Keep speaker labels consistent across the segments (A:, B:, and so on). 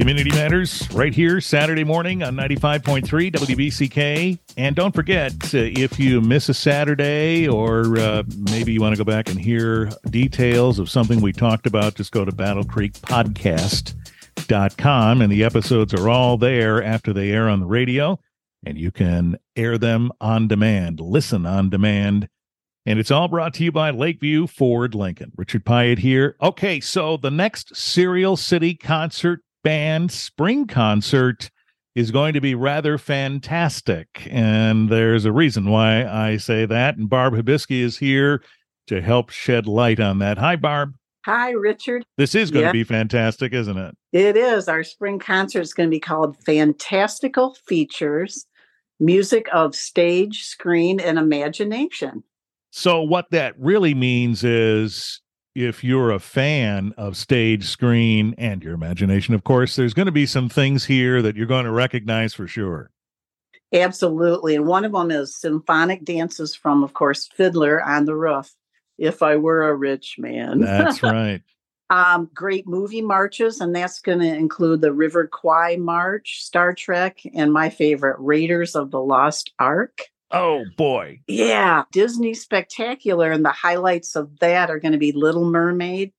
A: Community Matters right here Saturday morning on 95.3 WBCK. And don't forget, uh, if you miss a Saturday or uh, maybe you want to go back and hear details of something we talked about, just go to Battle Creek Podcast.com and the episodes are all there after they air on the radio and you can air them on demand, listen on demand. And it's all brought to you by Lakeview Ford Lincoln. Richard Piet here. Okay, so the next Cereal City concert band spring concert is going to be rather fantastic. And there's a reason why I say that. And Barb Hibiske is here to help shed light on that. Hi, Barb.
B: Hi, Richard.
A: This is going to be fantastic, isn't it?
B: It is. Our spring concert is going to be called Fantastical Features Music of Stage, Screen, and Imagination.
A: So, what that really means is if you're a fan of stage, screen, and your imagination, of course, there's going to be some things here that you're going to recognize for sure.
B: Absolutely. And one of them is symphonic dances from, of course, Fiddler on the Roof. If I were a rich man.
A: That's right.
B: um, great movie marches, and that's going to include the River Kwai March, Star Trek, and my favorite, Raiders of the Lost Ark.
A: Oh boy.
B: Yeah, Disney Spectacular. And the highlights of that are going to be Little Mermaid,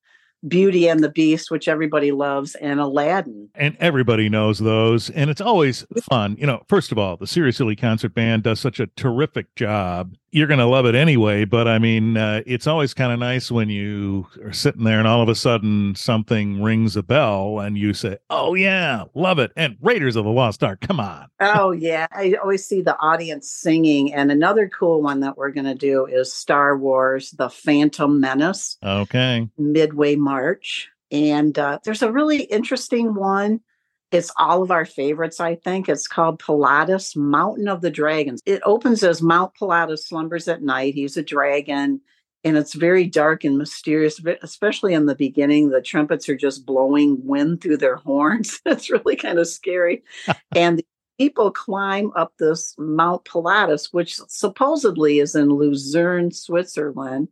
B: Beauty and the Beast, which everybody loves, and Aladdin.
A: And everybody knows those. And it's always fun. You know, first of all, the Cereal City Concert Band does such a terrific job. You're going to love it anyway. But I mean, uh, it's always kind of nice when you are sitting there and all of a sudden something rings a bell and you say, Oh, yeah, love it. And Raiders of the Lost Ark, come on.
B: oh, yeah. I always see the audience singing. And another cool one that we're going to do is Star Wars The Phantom Menace.
A: Okay.
B: Midway March. And uh, there's a really interesting one. It's all of our favorites, I think. It's called Pilatus, Mountain of the Dragons. It opens as Mount Pilatus slumbers at night. He's a dragon, and it's very dark and mysterious, especially in the beginning. The trumpets are just blowing wind through their horns. it's really kind of scary. and people climb up this Mount Pilatus, which supposedly is in Lucerne, Switzerland.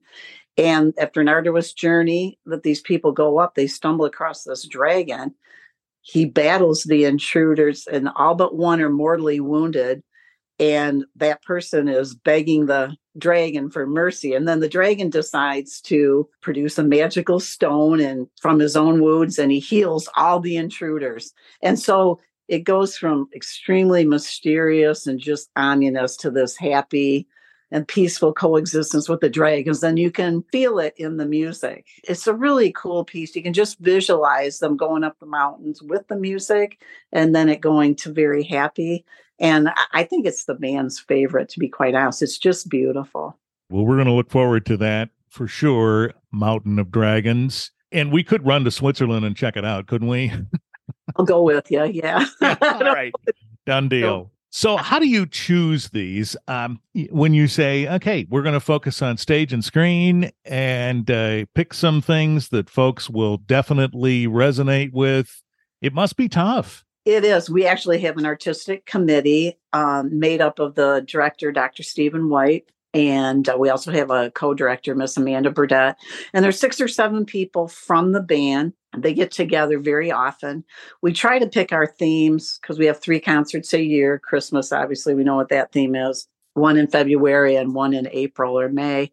B: And after an arduous journey that these people go up, they stumble across this dragon. He battles the intruders, and all but one are mortally wounded. And that person is begging the dragon for mercy. And then the dragon decides to produce a magical stone and from his own wounds, and he heals all the intruders. And so it goes from extremely mysterious and just ominous to this happy and peaceful coexistence with the dragons, then you can feel it in the music. It's a really cool piece. You can just visualize them going up the mountains with the music and then it going to very happy. And I think it's the band's favorite, to be quite honest. It's just beautiful.
A: Well, we're going to look forward to that for sure. Mountain of Dragons. And we could run to Switzerland and check it out, couldn't we?
B: I'll go with you. Yeah.
A: yeah all right. Done deal. So, how do you choose these um, when you say, okay, we're going to focus on stage and screen and uh, pick some things that folks will definitely resonate with? It must be tough.
B: It is. We actually have an artistic committee um, made up of the director, Dr. Stephen White, and uh, we also have a co-director, Miss Amanda Burdett. And there's six or seven people from the band. They get together very often. We try to pick our themes because we have three concerts a year. Christmas, obviously, we know what that theme is. One in February and one in April or May.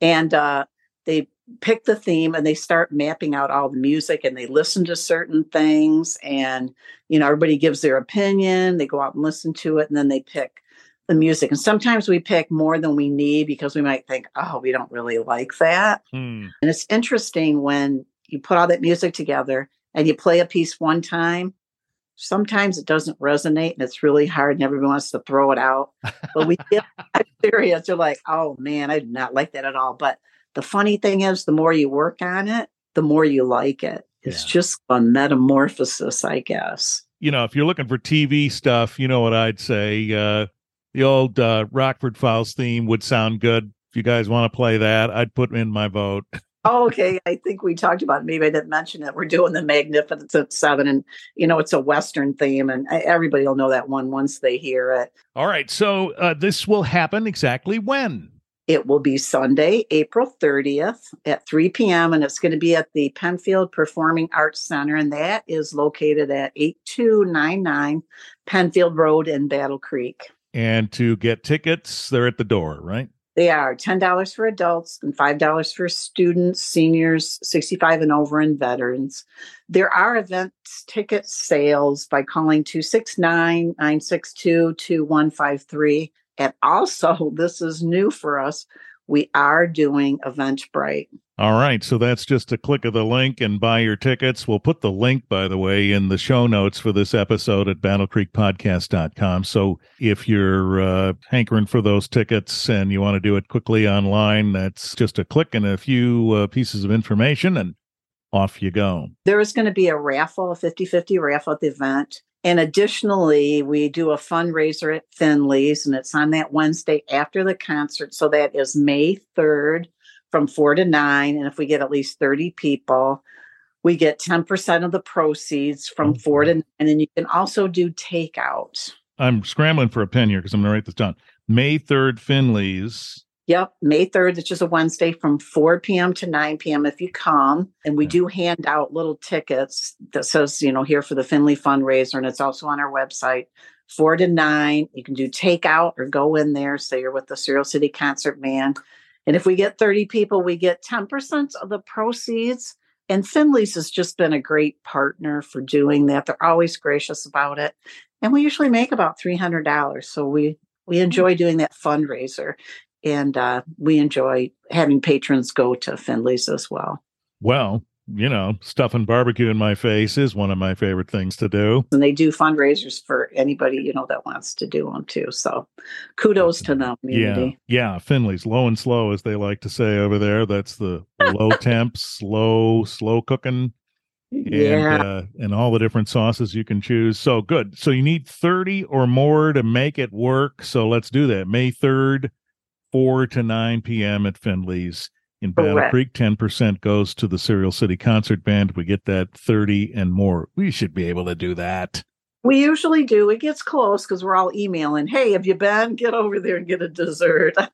B: And uh, they pick the theme and they start mapping out all the music and they listen to certain things and you know everybody gives their opinion they go out and listen to it and then they pick the music. And sometimes we pick more than we need because we might think, oh, we don't really like that. Hmm. And it's interesting when you put all that music together and you play a piece one time. Sometimes it doesn't resonate and it's really hard and everyone wants to throw it out. But we get serious. You're like, oh man, I did not like that at all. But the funny thing is, the more you work on it, the more you like it. It's yeah. just a metamorphosis, I guess.
A: You know, if you're looking for TV stuff, you know what I'd say. Uh, the old uh, Rockford Files theme would sound good. If you guys want to play that, I'd put in my vote.
B: Oh, okay, I think we talked about. It. Maybe I didn't mention it. We're doing the Magnificent Seven, and you know it's a Western theme, and everybody will know that one once they hear it.
A: All right, so uh, this will happen exactly when?
B: It will be Sunday, April 30th at 3 p.m., and it's going to be at the Pennfield Performing Arts Center, and that is located at 8299 Pennfield Road in Battle Creek.
A: And to get tickets, they're at the door, right?
B: They are $10 for adults and $5 for students, seniors, 65 and over, and veterans. There are event ticket sales by calling 269 962 2153. And also, this is new for us. We are doing Eventbrite.
A: All right. So that's just a click of the link and buy your tickets. We'll put the link, by the way, in the show notes for this episode at battlecreekpodcast.com. So if you're uh, hankering for those tickets and you want to do it quickly online, that's just a click and a few uh, pieces of information and off you go.
B: There is going to be a raffle, a 50 50 raffle at the event. And additionally, we do a fundraiser at Finley's, and it's on that Wednesday after the concert. So that is May 3rd from 4 to 9. And if we get at least 30 people, we get 10% of the proceeds from
A: Okay.
B: 4 to 9. And then you can also do takeout.
A: I'm scrambling for a pen here because I'm going to write this down. May 3rd, Finley's.
B: Yep, May 3rd, which is a Wednesday from 4 p.m. to 9 p.m. if you come. And we
A: Okay.
B: do hand out little tickets that says, you know, here for the Finley fundraiser. And it's also on our website, 4 to 9. You can do takeout or go in there, say you're with the Cereal City Concert Band. And if we get 30 people, we get 10% of the proceeds. And Finley's has just been a great partner for doing that. They're always gracious about it. And we usually make about $300. So we we enjoy doing that fundraiser and uh, we enjoy having patrons go to Finley's as well.
A: Well, you know, stuffing barbecue in my face is one of my favorite things to do.
B: And they do fundraisers for anybody you know that wants to do them too. So, kudos to them,
A: Yeah.
B: community.
A: Yeah. Finley's low and slow, as they like to say over there. That's the low temp, slow, slow cooking. and
B: Yeah,
A: uh, and all the different sauces you can choose. So good. So you need 30 or more to make it work. So let's do that. May 3rd, 4 to 9 p.m. at Finley's in Battle
B: Correct.
A: Creek. 10% goes to the Cereal City Concert Band. We get that 30 and more. We should be able to do that.
B: we usually do. It gets close because we're all emailing. Hey, have you been? Get over there and get a dessert.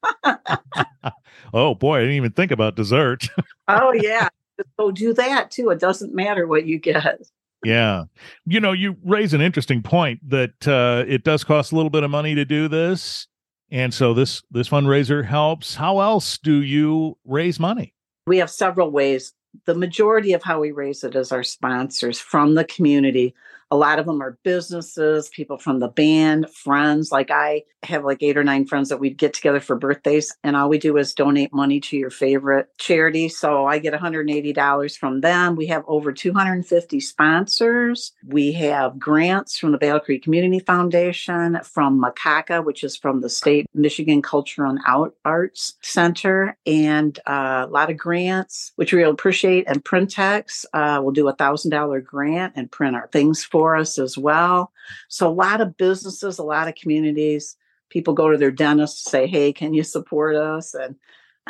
A: Oh boy, I didn't even think about dessert.
B: oh yeah, go do that too. It doesn't matter what you get.
A: yeah. You know, you raise an interesting point that uh, it does cost a little bit of money to do this. And so this this fundraiser helps. How else do you raise money?
B: We have several ways. The majority of how we raise it is our sponsors from the community. A lot of them are businesses, people from the band, friends. Like I have like eight or nine friends that we'd get together for birthdays, and all we do is donate money to your favorite charity. So I get $180 from them. We have over 250 sponsors. We have grants from the Battle Creek Community Foundation, from MCACA, which is from the State Michigan Cultural and Out Arts Center, and uh, a lot of grants, which we appreciate. And Printex uh, will do a thousand dollar grant and print our things for us as well. So a lot of businesses, a lot of communities. People go to their dentist, say, "Hey, can you support us?" and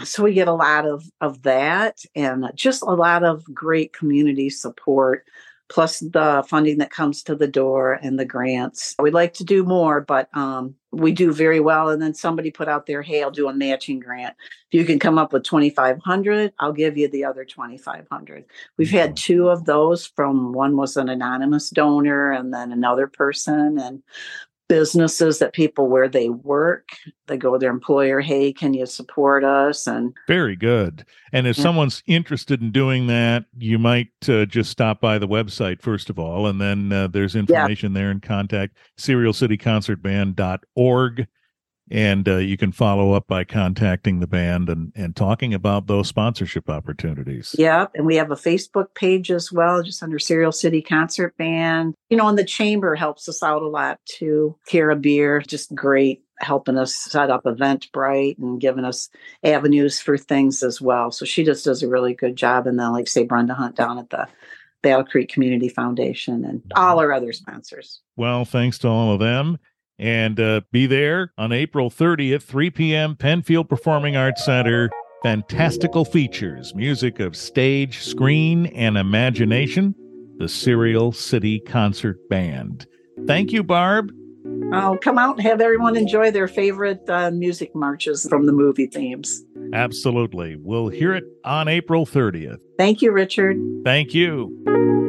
B: so we get a lot of of that and just a lot of great community support plus the funding that comes to the door and the grants. We'd like to do more but um, we do very well. And then somebody put out there hey i'll do a matching grant. If you can come up with 2500 i'll give you the other 2500 we've had two of those from one was an anonymous donor and then another person. And businesses that people where they work they go to their employer hey can you support us and
A: Very good. And if
B: Yeah.
A: someone's interested in doing that, you might uh, just stop by the website first of all, and then uh, there's information there and contact cerealcityconcertband.org. And uh, you can follow up by contacting the band and, and talking about those sponsorship opportunities.
B: Yep. And we have a Facebook page as well, just under Cereal City Concert Band. You know, and the chamber helps us out a lot too. Kara Beer, just great helping us set up Eventbrite and giving us avenues for things as well. So she just does a really good job. And then, like say, Brenda Hunt down at the Battle Creek Community Foundation and all our other sponsors.
A: Well, thanks to all of them. And uh, be there on April 30th, 3 p.m., Pennfield Performing Arts Center. Fantastical features, music of stage, screen, and imagination. The Cereal City Concert Band. Thank you, Barb.
B: I'll come out and have everyone enjoy their favorite uh, music marches from the movie themes.
A: Absolutely. We'll hear it on April 30th.
B: Thank you, Richard.
A: Thank you.